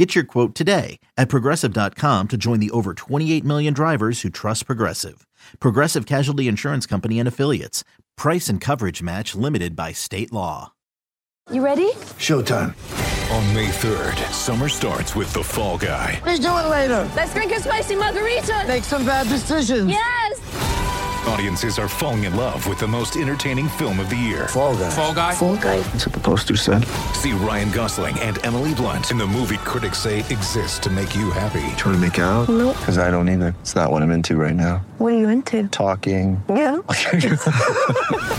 Get your quote today at progressive.com to join the over 28 million drivers who trust Progressive. Progressive Casualty Insurance Company and Affiliates. Price and coverage match limited by state law. You ready? Showtime. On May 3rd, summer starts with The Fall Guy. Let's do it later. Let's drink a spicy margarita. Make some bad decisions. Yes. Audiences are falling in love with the most entertaining film of the year. Fall guy. Fall guy. Fall guy. That's what the poster said. See Ryan Gosling and Emily Blunt in the movie critics say exists to make you happy. Trying to make it out? Nope. Because I don't either. It's not what I'm into right now. What are you into? Talking. Yeah.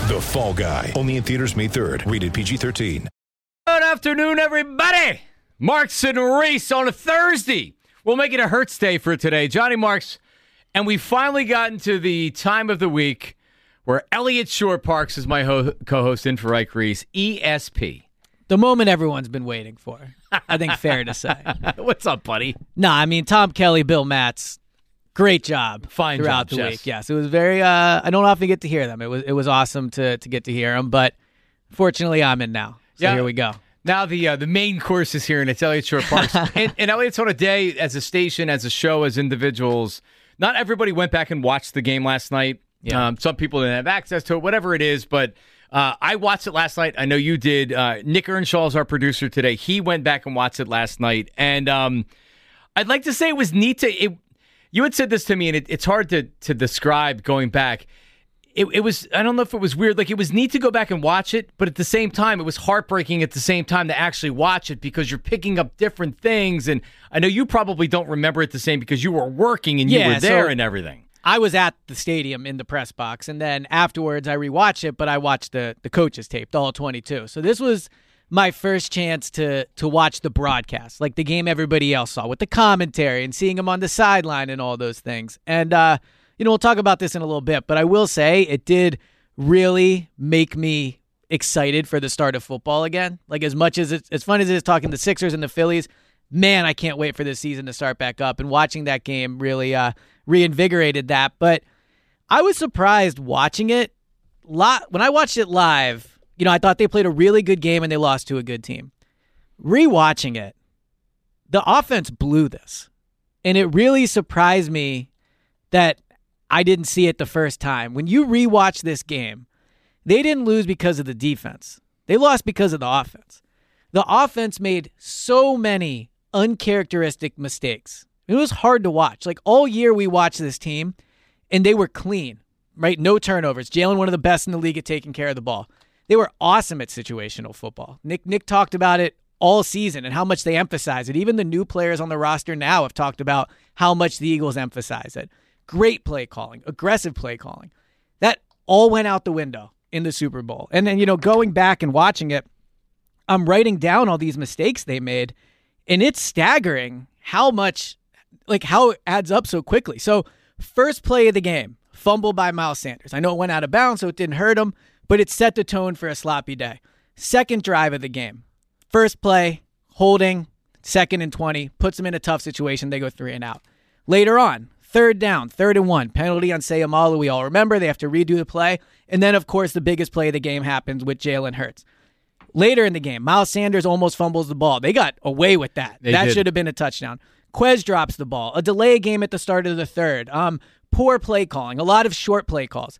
The Fall Guy. Only in theaters May 3rd. Rated PG-13. Good afternoon, everybody. Marks and Reese on a Thursday. We'll make it a Hertz day for today. Johnny Marks, and we've finally gotten to the time of the week where Eliot Shorr-Parks is my ho- co-host in for Ike Reese, ESP. the moment everyone's been waiting for. I think fair to say. What's up, buddy? No, I mean Tom Kelly, Bill Matz, great job Fine throughout job, the yes. week. Yes, it was very. Uh, I don't often get to hear them. It was it was awesome to to get to hear them, but fortunately I'm in now. So Yeah. here we go. Now the uh, the main course is here, and it's Eliot Shorr-Parks. and, and Elliott's on a day as a station, as a show, as individuals. Not everybody went back and watched the game last night. Yeah. Um, some people didn't have access to it, whatever it is. But uh, I watched it last night. I know you did. Uh, Nick Earnshaw is our producer today. He went back and watched it last night, and um, I'd like to say it was neat to. It, you had said this to me, and it, it's hard to to describe going back. It, it was I don't know if it was weird. Like it was neat to go back and watch it, but at the same time, it was heartbreaking at the same time to actually watch it because you're picking up different things. And I know you probably don't remember it the same because you were working and you Yeah, were there so- and everything. I was at the stadium in the press box, and then afterwards I rewatched it, but I watched the the coaches taped all 22. So this was my first chance to to watch the broadcast, like the game everybody else saw, with the commentary and seeing him on the sideline and all those things. And uh, you know, we'll talk about this in a little bit, but I will say it did really make me excited for the start of football again. Like as much as it's as fun as it is talking to the Sixers and the Phillies, man, I can't wait for this season to start back up. And watching that game really uh, reinvigorated that. But I was surprised watching it. Lot when I watched it live, you know, I thought they played a really good game and they lost to a good team. Rewatching it, the offense blew this, and it really surprised me that I didn't see it the first time. When you rewatch this game, they didn't lose because of the defense. They lost because of the offense. The offense made so many uncharacteristic mistakes. It was hard to watch. Like all year, we watched this team, and they were clean, right? No turnovers. Jalen, one of the best in the league at taking care of the ball. They were awesome at situational football. Nick Nick talked about it all season and how much they emphasize it. Even the new players on the roster now have talked about how much the Eagles emphasize it. Great play calling, aggressive play calling. That all went out the window in the Super Bowl. And then, you know, going back and watching it, I'm writing down all these mistakes they made, and it's staggering how much, like, how it adds up so quickly. So, first play of the game, fumble by Miles Sanders. I know it went out of bounds, so it didn't hurt him, but it set the tone for a sloppy day. Second drive of the game, first play, holding, second and 20, puts them in a tough situation. They go three and out. Later on, third down, third and one, penalty on Seumalo. We all remember they have to redo the play. And then, of course, the biggest play of the game happens with Jalen Hurts. Later in the game, Miles Sanders almost fumbles the ball. They got away with that. They that did. should have been a touchdown. Quez drops the ball. A delay game at the start of the third. Um, poor play calling. A lot of short play calls.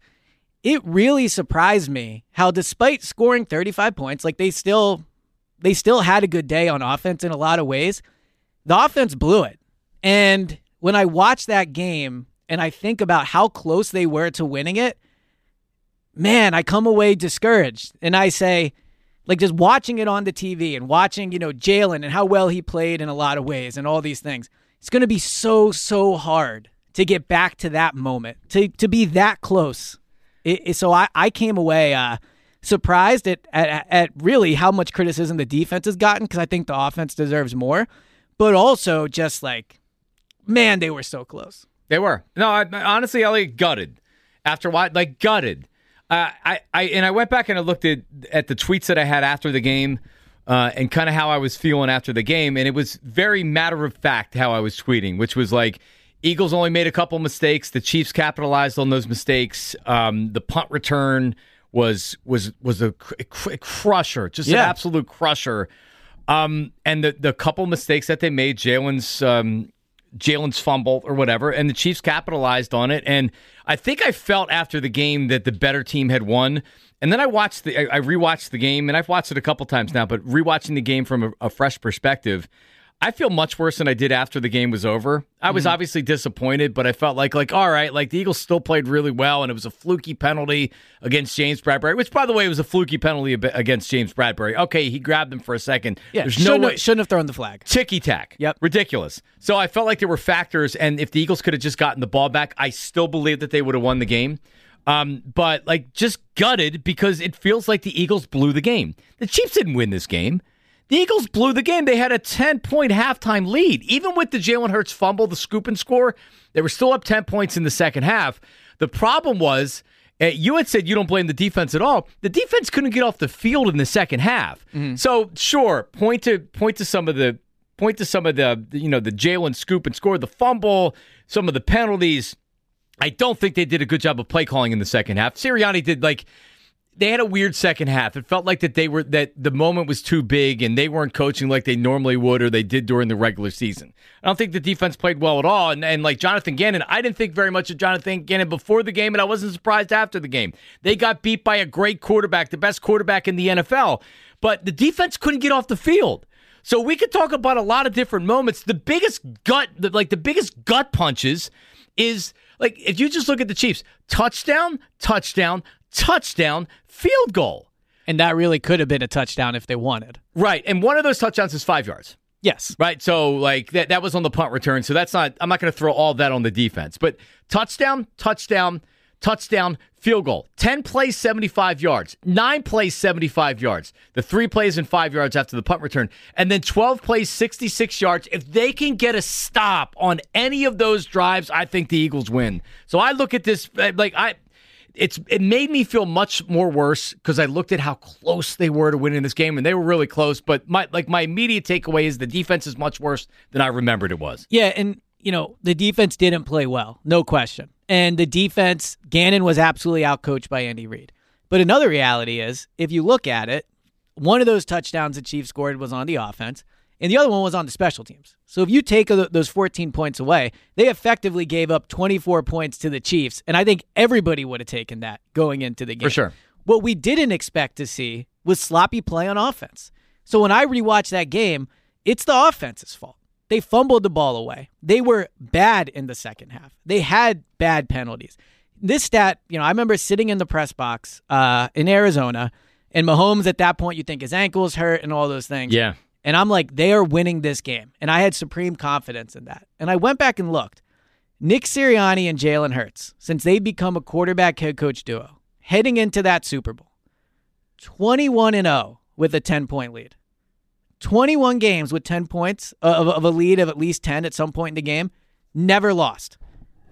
It really surprised me how, despite scoring 35 points, like they still, they still had a good day on offense in a lot of ways. The offense blew it. And when I watch that game and I think about how close they were to winning it, man, I come away discouraged. And I say, like just watching it on the TV and watching, you know, Jalen and how well he played in a lot of ways and all these things. It's going to be so so hard to get back to that moment, to to be that close. It, it- so I I came away uh, surprised at, at at really how much criticism the defense has gotten because I think the offense deserves more, but also just like, man, they were so close. They were. No, I, honestly, Eliot gutted after what like gutted. Uh, I, I and I went back and I looked at at the tweets that I had after the game, uh, and kind of how I was feeling after the game, and it was very matter of fact how I was tweeting, which was like. Eagles only made a couple mistakes. The Chiefs capitalized on those mistakes. Um, the punt return was was was a, cr- cr- crusher, just an absolute crusher. Um, and the the couple mistakes that they made, Jalen's um, Jalen's fumble or whatever, and the Chiefs capitalized on it. And I think I felt after the game that the better team had won. And then I watched the I rewatched the game, and I've watched it a couple times now. But rewatching the game from a, a fresh perspective, I feel much worse than I did after the game was over. I was obviously disappointed, but I felt like like all right, like the Eagles still played really well, and it was a fluky penalty against James Bradberry, which by the way was a fluky penalty against James Bradberry. Okay, he grabbed him for a second. Yeah, There's no shouldn't, way have, shouldn't have thrown the flag. ticky tack. Yep. Ridiculous. So I felt like there were factors, and if the Eagles could have just gotten the ball back, I still believe that they would have won the game. Um, but like just gutted because it feels like the Eagles blew the game. The Chiefs didn't win this game. The Eagles blew the game. They had a 10 point halftime lead. Even with the Jalen Hurts fumble, the scoop and score, they were still up 10 points in the second half. The problem was, uh, you had said you don't blame the defense at all. The defense couldn't get off the field in the second half. So sure, point to point to some of the point to some of the you know the Jalen scoop and score, the fumble, some of the penalties. I don't think they did a good job of play calling in the second half. Sirianni did like they had a weird second half. It felt like that they were that the moment was too big and they weren't coaching like they normally would or they did during the regular season. I don't think the defense played well at all. And, and like Jonathan Gannon, I didn't think very much of Jonathan Gannon before the game, and I wasn't surprised after the game. They got beat by a great quarterback, the best quarterback in the NFL, but the defense couldn't get off the field. So we could talk about a lot of different moments. The biggest gut, like the biggest gut punches, is like if you just look at the Chiefs, touchdown, touchdown, touchdown, field goal. And that really could have been a touchdown if they wanted. Right, and one of those touchdowns is five yards. Yes. Right, so like that that was on the punt return. So that's not. I'm not going to throw all that on the defense, but touchdown, touchdown, touchdown, field goal. Ten plays, 75 yards. Nine plays, 75 yards. The three plays and five yards after the punt return, and then 12 plays, 66 yards. If they can get a stop on any of those drives, I think the Eagles win. So I look at this uh, like I it's it made me feel much more worse because I looked at how close they were to winning this game, and they were really close. But my like my immediate takeaway is the defense is much worse than I remembered it was. Yeah, and you know, the defense didn't play well, no question. And the defense, Gannon was absolutely outcoached by Andy Reid. But another reality is, if you look at it, one of those touchdowns the Chiefs scored was on the offense, and the other one was on the special teams. So if you take those 14 points away, they effectively gave up 24 points to the Chiefs, and I think everybody would have taken that going into the game. For sure. What we didn't expect to see was sloppy play on offense. So when I rewatch that game, it's the offense's fault. They fumbled the ball away. They were bad in the second half. They had bad penalties. This stat, you know, I remember sitting in the press box uh, in Arizona, and Mahomes at that point, you think his ankle's hurt and all those things. Yeah. And I'm like, they are winning this game. And I had supreme confidence in that. And I went back and looked. Nick Sirianni and Jalen Hurts, since they've become a quarterback head coach duo, heading into that Super Bowl, 21 and 0 with a 10 point lead. 21 games with 10 points uh, of, of a lead of at least 10 at some point in the game, never lost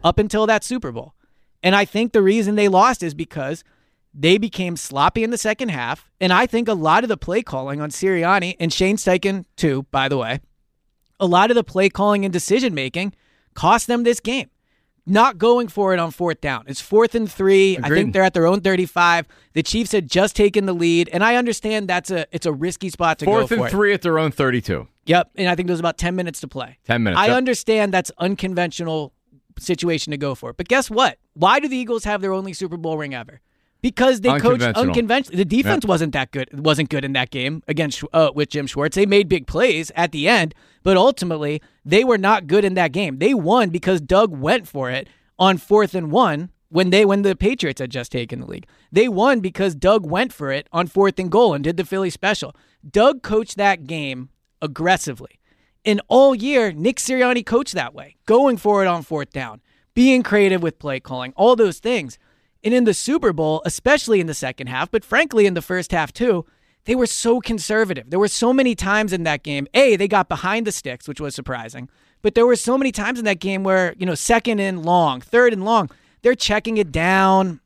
up until that Super Bowl. And I think the reason they lost is because they became sloppy in the second half. And I think a lot of the play calling on Sirianni and Shane Steichen, too, by the way, a lot of the play calling and decision making cost them this game. Not going for it on fourth down. It's fourth and three. I think they're at their own 35. The Chiefs had just taken the lead, and I understand that's a it's a risky spot to Fourth go for and it. three at their own 32. Yep, and I think there was about 10 minutes to play. 10 minutes, I yep. understand that's unconventional situation to go for. But guess what? Why do the Eagles have their only Super Bowl ring ever? Because they coached unconventionally. The defense wasn't that good. wasn't good in that game against uh, with Jim Schwartz. They made big plays at the end, but ultimately they were not good in that game. They won because Doug went for it on fourth and one when they when the Patriots had just taken the league. They won because Doug went for it on fourth and goal and did the Philly special. Doug coached that game aggressively. And all year, Nick Sirianni coached that way, going for it on fourth down, being creative with play calling, all those things. And in the Super Bowl, especially in the second half, but frankly in the first half too, they were so conservative. There were so many times in that game. A, they got behind the sticks, which was surprising. But there were so many times in that game where, you know, second and long, third and long, they're checking it down.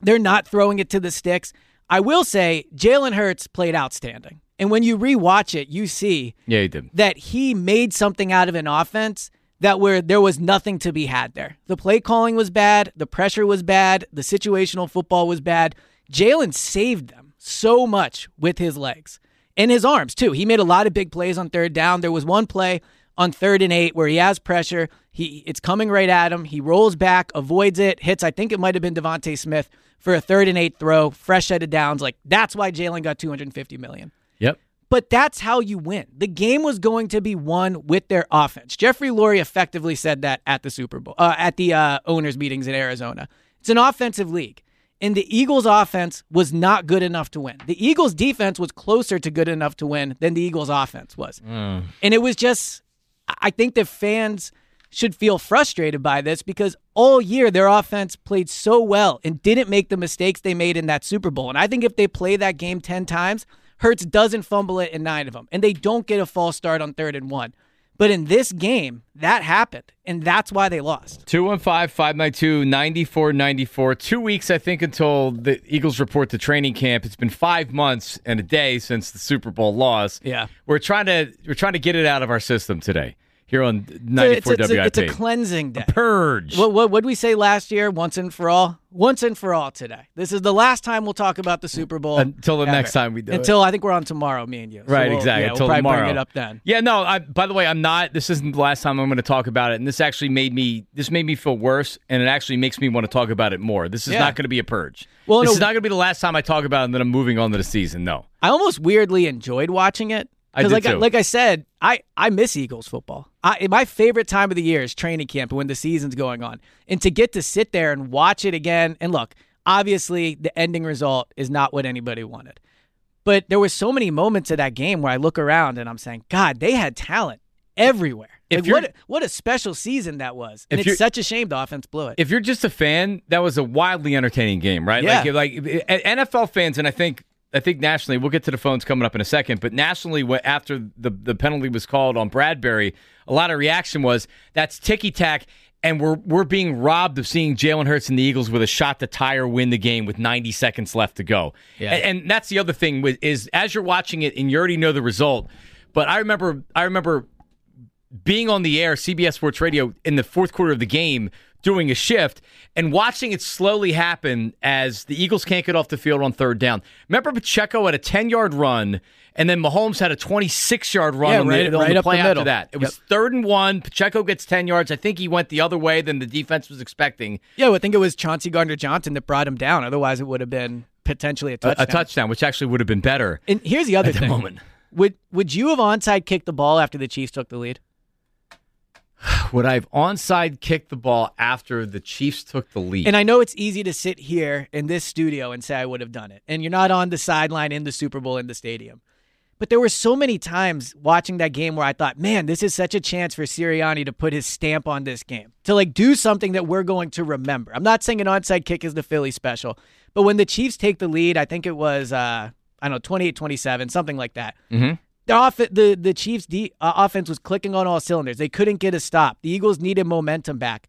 They're not throwing it to the sticks. I will say Jalen Hurts played outstanding. And when you rewatch it, you see Yeah, he did. that he made something out of an offense that where there was nothing to be had there. The play calling was bad, the pressure was bad, the situational football was bad. Jalen saved them so much with his legs and his arms too. He made a lot of big plays on third down. There was one play on third and eight where he has pressure. He it's coming right at him. He rolls back, avoids it, hits. I think it might have been DeVonta Smith for a third and eight throw, fresh set of downs. Like that's why Jalen got 250 million. But that's how you win. The game was going to be won with their offense. Jeffrey Lurie effectively said that at the Super Bowl, uh, at the uh, owners' meetings in Arizona. It's an offensive league. And the Eagles' offense was not good enough to win. The Eagles' defense was closer to good enough to win than the Eagles' offense was. And it was just, I think the fans should feel frustrated by this because all year their offense played so well and didn't make the mistakes they made in that Super Bowl. And I think if they play that game 10 times, Hurts doesn't fumble it in nine of them, and they don't get a false start on third and one. But in this game, that happened, and that's why they lost. 215 592 9494. Two weeks, I think, until the Eagles report to training camp. It's been five months and a day since the Super Bowl loss. Yeah. We're trying to we're trying to get it out of our system today here on It's 94 a, it's, a, WIP. it's a cleansing day. A Purge. What what did we say last year? Once and for all. Once and for all today. This is the last time we'll talk about the Super Bowl Until the ever. next time we do it. Until I think we're on tomorrow, me and you. So Right, we'll- exactly. Yeah, Until we'll tomorrow. bring it up then. Yeah, no. I, by the way, I'm not. This isn't the last time I'm going to talk about it, and this actually made me. This made me feel worse, and it actually makes me want to talk about it more. This is Yeah. not going to be a purge. Well, this no- is not going to be the last time I talk about it, and then I'm moving on to the season. No. I almost weirdly enjoyed watching it. I did like too. like I said, I, I miss Eagles football. I, my favorite time of the year is training camp when the season's going on, and to get to sit there and watch it again. And look, obviously, the ending result is not what anybody wanted, but there were so many moments of that game where I look around and I'm saying, God, they had talent everywhere. Like, what what a special season that was, and it's such a shame the offense blew it. If you're just a fan, that was a wildly entertaining game, right? Yeah. Like, like NFL fans, and I think I think nationally, we'll get to the phones coming up in a second. But nationally, after the the penalty was called on Bradberry, a lot of reaction was that's ticky tack. And we're we're being robbed of seeing Jalen Hurts and the Eagles with a shot to tie or win the game with 90 seconds left to go. Yeah. And, and that's the other thing with, is as you're watching it and you already know the result. But I remember I remember being on the air, CBS Sports Radio, in the fourth quarter of the game, doing a shift and watching it slowly happen as the Eagles can't get off the field on third down. Remember, Pacheco had a 10 yard run, and then Mahomes had a 26 yard run Yeah, on, right- the, on right the up play the after that. It was third and one. Pacheco gets 10 yards. I think he went the other way than the defense was expecting. yeah, I think it was Chauncey Gardner Johnson that brought him down. Otherwise, it would have been potentially a A, touchdown. a touchdown, which actually would have been better. And here's the other At the thing. moment. Would would you have onside kicked the ball after the Chiefs took the lead? Would I have onside kicked the ball after the Chiefs took the lead? And I know it's easy to sit here in this studio and say I would have done it. And you're not on the sideline in the Super Bowl in the stadium. But there were so many times watching that game where I thought, man, this is such a chance for Sirianni to put his stamp on this game, to like do something that we're going to remember. I'm not saying an onside kick is the Philly special, but when the Chiefs take the lead, I think it was, uh, I don't know, 28 27, something like that. Mhm. The, off- the, the Chiefs' de- uh, offense was clicking on all cylinders. They couldn't get a stop. The Eagles needed momentum back.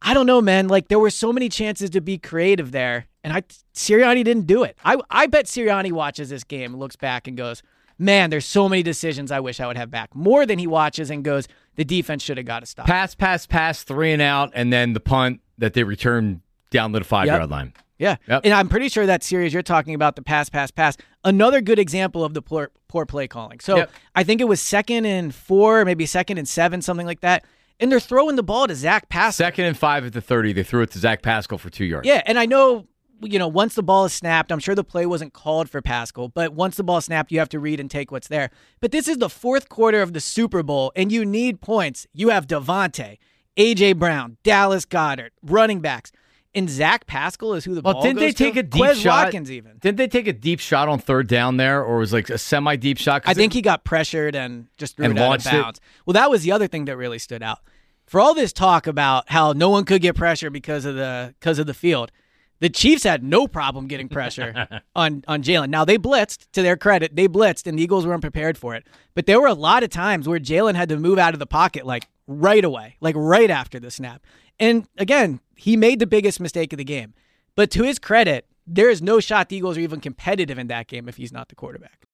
I don't know, man. Like there were so many chances to be creative there, and I Sirianni didn't do it. I I bet Sirianni watches this game, looks back, and goes, "Man, there's so many decisions I wish I would have back." More than he watches and goes, "The defense should have got a stop." pass, pass, pass, three and out, and then the punt that they returned down to the five Yep. yard line. Yeah, Yep. and I'm pretty sure that series you're talking about the pass, pass, pass. Another good example of the poor, poor play calling. So Yep. I think it was second and four, maybe second and seven, something like that. And they're throwing the ball to Zach Pascal. Second and five at the 30, they threw it to Zach Pascal for two yards. Yeah, and I know you know once the ball is snapped, I'm sure the play wasn't called for Pascal, but once the ball is snapped, you have to read and take what's there. But this is the fourth quarter of the Super Bowl, and you need points. You have DeVonta, AJ Brown, Dallas Goedert, running backs, and Zach Pascal is who the Well, ball didn't they take to. a deep Quez shot? Watkins even. Didn't they take a deep shot on third down there, or was like a semi deep shot? I think it- he got pressured and just threw And it out of launched it. bounds. Well, that was the other thing that really stood out. For all this talk about how no one could get pressure because of the because of the field, the Chiefs had no problem getting pressure on on Jalen. Now they blitzed. To their credit, they blitzed, and the Eagles weren't prepared for it. But there were a lot of times where Jalen had to move out of the pocket like right away, like right after the snap. And again, he made the biggest mistake of the game. But to his credit, there is no shot the Eagles are even competitive in that game if he's not the quarterback.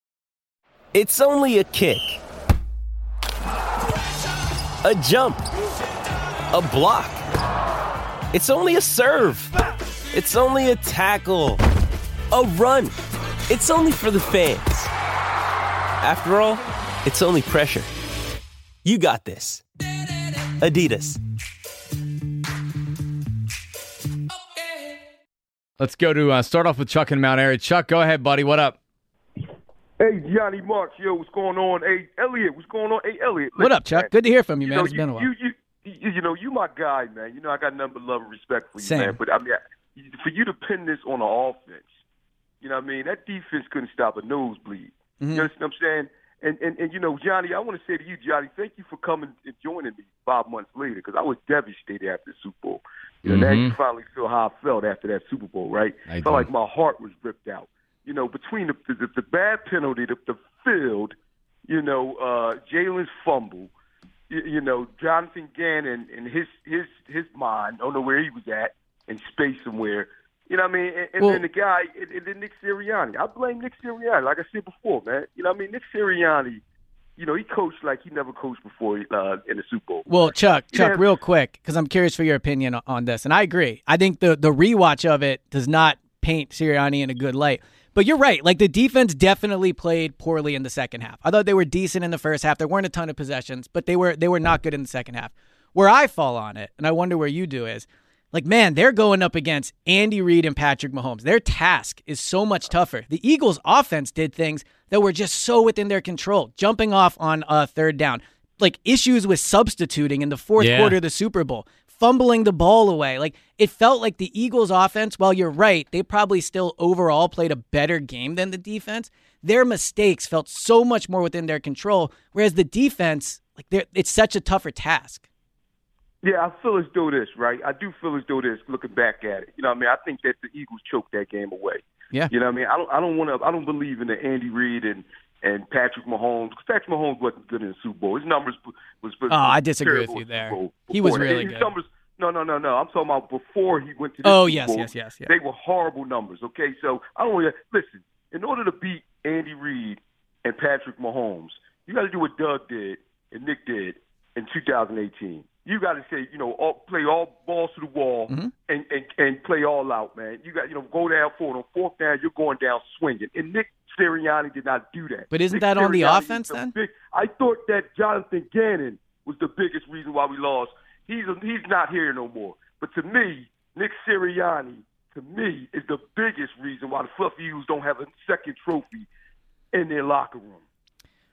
It's only a kick, a jump, a block. It's only a serve. It's only a tackle, a run. It's only for the fans. After all, it's only pressure. You got this. Adidas. Let's go to uh, start off with Chuck in Mount Airy. Chuck, go ahead, buddy. What up? Hey, Johnny Marks, yo, what's going on? Hey, Eliot, what's going on? Hey, Eliot. What up, Chuck? man. Good to hear from you, man. know, It's been a while. You, you, you, you know, you my guy, man. You know, I got nothing but love and respect for you, Same. man. But I mean, for you to pin this on the offense, you know what I mean? That defense couldn't stop a nosebleed. Mm-hmm. You understand what I'm saying? And, and, and, you know, Johnny, I want to say to you, Johnny, thank you for coming and joining me five months later because I was devastated after the Super Bowl. You know, now you finally feel how I felt after that Super Bowl, right? I felt do. like my heart was ripped out. You know, between the the, the bad penalty, the, the field, you know, uh, Jalen's fumble, you, you know, Jonathan Gannon and his his his mind, I don't know where he was at in space somewhere. You know what I mean? And, and Well- then the guy, and, and then Nick Sirianni. I blame Nick Sirianni. Like I said before, man. You know what I mean? Nick Sirianni, you know, he coached like he never coached before uh, in the Super Bowl. Well, Chuck, Chuck, real quick, because I'm curious for your opinion on this, and I agree. I think the the rewatch of it does not paint Sirianni in a good light. But you're right. Like the defense definitely played poorly in the second half. I thought they were decent in the first half. There weren't a ton of possessions, but they were they were not good in the second half. Where I fall on it, and I wonder where you do is, like man, they're going up against Andy Reid and Patrick Mahomes. Their task is so much tougher. The Eagles' offense did things that were just so within their control, jumping off on a third down, like issues with substituting in the fourth Yeah. quarter of the Super Bowl, fumbling the ball away. Like it felt like the Eagles' offense. While you're right, they probably still overall played a better game than the defense. Their mistakes felt so much more within their control, whereas the defense, like it's such a tougher task. Yeah, I feel as though this, right? I do feel as though this, looking back at it. You know what I mean? I think that the Eagles choked that game away. Yeah. You know what I mean? I don't I don't want to I don't believe in the Andy Reid and and Patrick Mahomes. Patrick Mahomes wasn't good in the Super Bowl. His numbers was, was Oh, I disagree with you there. He was really His good. numbers no, no, no, no. I'm talking about before he went to the Oh, Super yes, Bowl. yes, yes, yes. They were horrible numbers, okay? So I don't want to listen. In order to beat Andy Reid and Patrick Mahomes, you got to do what Doug did and Nick did in 2018. You got to say, you know, all, play all balls to the wall Mm-hmm. and, and and play all out, man. You got, you know, go down for it on fourth down. You're going down swinging. And Nick Sirianni did not do that. But isn't Nick that on the offense the then? Big, I thought that Jonathan Gannon was the biggest reason why we lost. He's he's not here no more. But to me, Nick Sirianni, to me, is the biggest reason why the Fluffy Eagles don't have a second trophy in their locker room.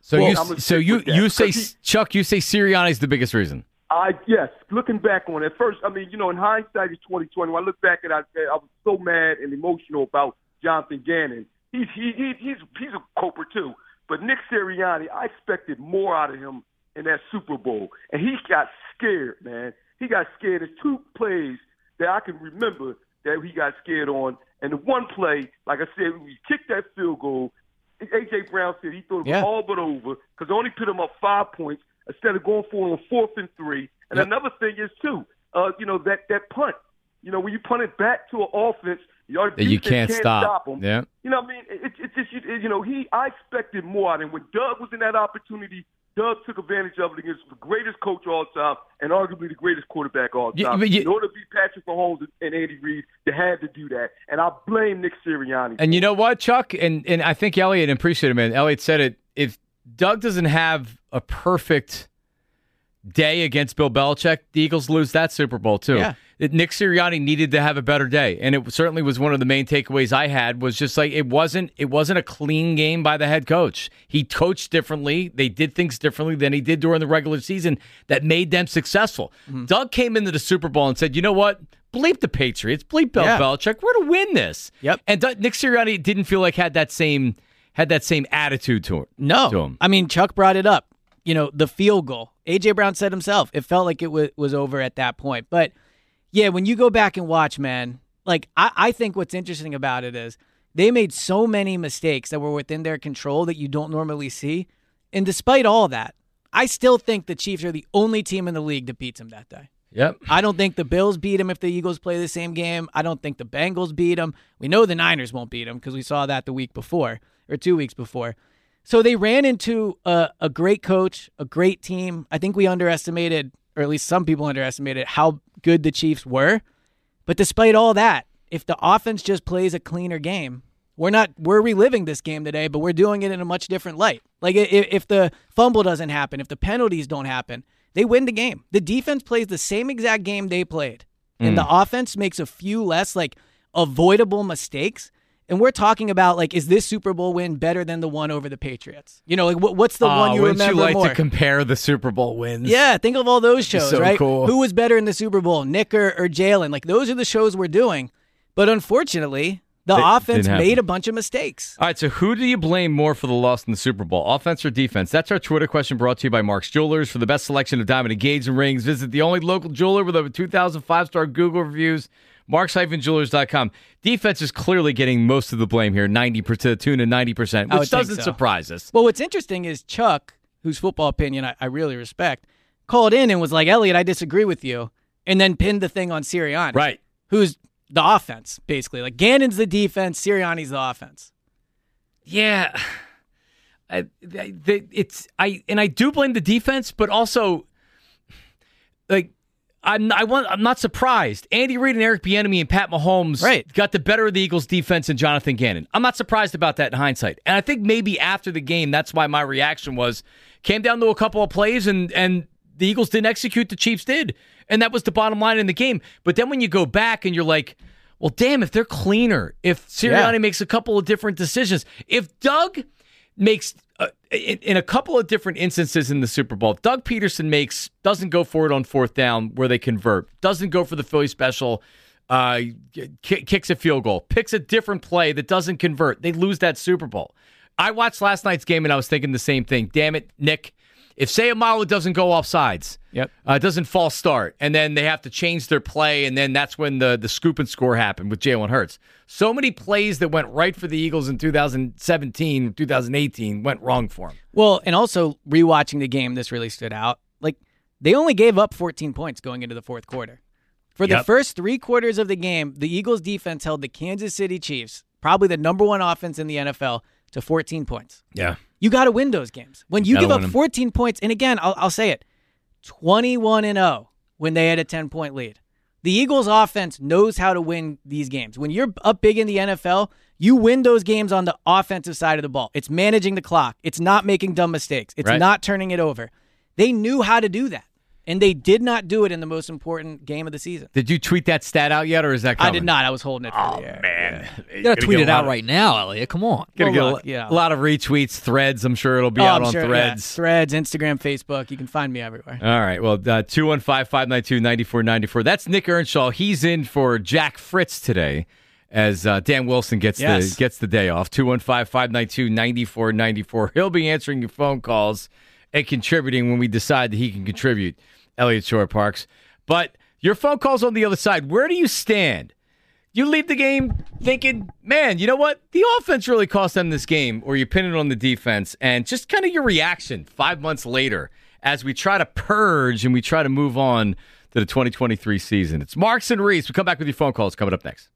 So Well, you so you you say he- Chuck, you say Sirianni's the biggest reason. I yes, looking back on it, first, I mean, you know, in hindsight, it's 2020. When I look back at it, I, I was so mad and emotional about Jonathan Gannon. He's he, he he's he's a culprit too. But Nick Sirianni, I expected more out of him in that Super Bowl, and he got scared, man. He got scared. There's two plays that I can remember that he got scared on, and the one play, like I said, when he kicked that field goal. AJ Brown said he thought it was Yeah. all but over because only put him up five points instead of going for it on fourth and three. And Yep. another thing is too, uh, you know that that punt. You know when you punt it back to an offense, your That you defense can't stop. them. Yeah. You know what I mean? It, it's just you, you know he. I expected more out of him when Doug was in that opportunity. Doug took advantage of it against the greatest coach all time and arguably the greatest quarterback all time. but you- in order to beat Patrick Mahomes and Andy Reid, they had to do that. And I blame Nick Sirianni. And you know what, Chuck? And and I think Eliot appreciated it, man. Eliot said it. If Doug doesn't have a perfect day against Bill Belichick, the Eagles lose that Super Bowl too. Yeah. Nick Sirianni needed to have a better day, and it certainly was one of the main takeaways I had. Was just like it wasn't it wasn't a clean game by the head coach. He coached differently. They did things differently than he did during the regular season that made them successful. Mm-hmm. Doug came into the Super Bowl and said, "You know what? Bleep the Patriots. Bleep Bill Yeah. Belichick. We're to win this." Yep. And Doug- Nick Sirianni didn't feel like had that same had that same attitude to him. No, to him. I mean Chuck brought it up. You know the field goal. AJ Brown said himself it felt like it was was over at that point. But yeah, when you go back and watch, man, like I, I think what's interesting about it is they made so many mistakes that were within their control that you don't normally see. And despite all that, I still think the Chiefs are the only team in the league that beats them that day. Yep. I don't think the Bills beat them if the Eagles play the same game. I don't think the Bengals beat them. We know the Niners won't beat them because we saw that the week before or two weeks before. So they ran into a, a great coach, a great team. I think we underestimated, or at least some people underestimated, how good the Chiefs were. But despite all that, if the offense just plays a cleaner game, we're not we're reliving this game today, but we're doing it in a much different light. Like if, if the fumble doesn't happen, if the penalties don't happen, they win the game. The defense plays the same exact game they played, and mm. the offense makes a few less like avoidable mistakes. And we're talking about like, is this Super Bowl win better than the one over the Patriots? You know, like what, what's the Aw, one you wouldn't remember you like more? to compare the Super Bowl wins? Yeah, think of all those shows, So right? cool. Who was better in the Super Bowl, Nick or, or Jalen? Like those are the shows we're doing. But unfortunately, the They- offense made a bunch of mistakes. All right, so who do you blame more for the loss in the Super Bowl, offense or defense? That's our Twitter question brought to you by Mark's Jewelers. For the best selection of diamond engagement rings, visit the only local jeweler with over 2,000 five star Google reviews, marks-jewelers.com. Defense is clearly getting most of the blame here, 90 per- to the tune of 90%, which doesn't so. surprise us. Well, what's interesting is Chuck, whose football opinion I, I really respect, called in and was like, Eliot, I disagree with you, and then pinned the thing on Sirianni. Right. Who's the offense, basically. Like Gannon's the defense, Sirianni's the offense. Yeah. I, it's I and I do blame the defense, but also like I'm I want I'm not surprised. Andy Reid and Eric Bieniemy and Pat Mahomes Right. got the better of the Eagles defense and Jonathan Gannon. I'm not surprised about that in hindsight. And I think maybe after the game that's why my reaction was came down to a couple of plays and and the Eagles didn't execute the Chiefs did. And that was the bottom line in the game. But then when you go back and you're like well, damn, if they're cleaner, if Sirianni Yeah. makes a couple of different decisions, if Doug makes uh, in, in a couple of different instances in the Super Bowl, Doug Pederson makes doesn't go for it on fourth down where they convert, doesn't go for the Philly special, uh, ki- kicks a field goal, picks a different play that doesn't convert, they lose that Super Bowl. I watched last night's game and I was thinking the same thing. Damn it, Nick. If say Seumalo doesn't go off sides, Yep. uh, doesn't false start, and then they have to change their play, and then that's when the the scoop and score happened with Jalen Hurts. So many plays that went right for the Eagles in 2017, 2018 went wrong for them. Well, and also rewatching the game, this really stood out. Like they only gave up 14 points going into the fourth quarter. For the first three quarters of the game, the Eagles defense held the Kansas City Chiefs, probably the number one offense in the NFL, to 14 points. Yeah, You got to win those games. When you Gotta give up 14 points, and again, I'll, I'll say it 21 and 0 when they had a 10 point lead. The Eagles offense knows how to win these games. When you're up big in the NFL, you win those games on the offensive side of the ball. It's managing the clock, it's not making dumb mistakes, it's Right. not turning it over. They knew how to do that, and they did not do it in the most important game of the season. Did you tweet that stat out yet, or is that I did not. I was holding it for oh, the air. Man, You gotta tweet it out right now, Elliot. Come on. Gonna Well, get look, a, yeah. a lot of retweets, threads. I'm sure it'll be Oh, out I'm on sure, yeah. threads. Threads, Instagram, Facebook. You can find me everywhere. All right. Well, uh, 215 592 9494. That's Nick Earnshaw. He's in for Jack Fritz today as uh, Dan Wilson gets Yes. the gets the day off. 215 592 9494. He'll be answering your phone calls and contributing when we decide that he can contribute, Eliot Shorr-Parks. But your phone calls on the other side. Where do you stand? You leave the game thinking, man, you know what? The offense really cost them this game, or you pin it on the defense, and just kind of your reaction five months later as we try to purge and we try to move on to the 2023 season. It's Marks and Reese. We come back with your phone calls coming up next.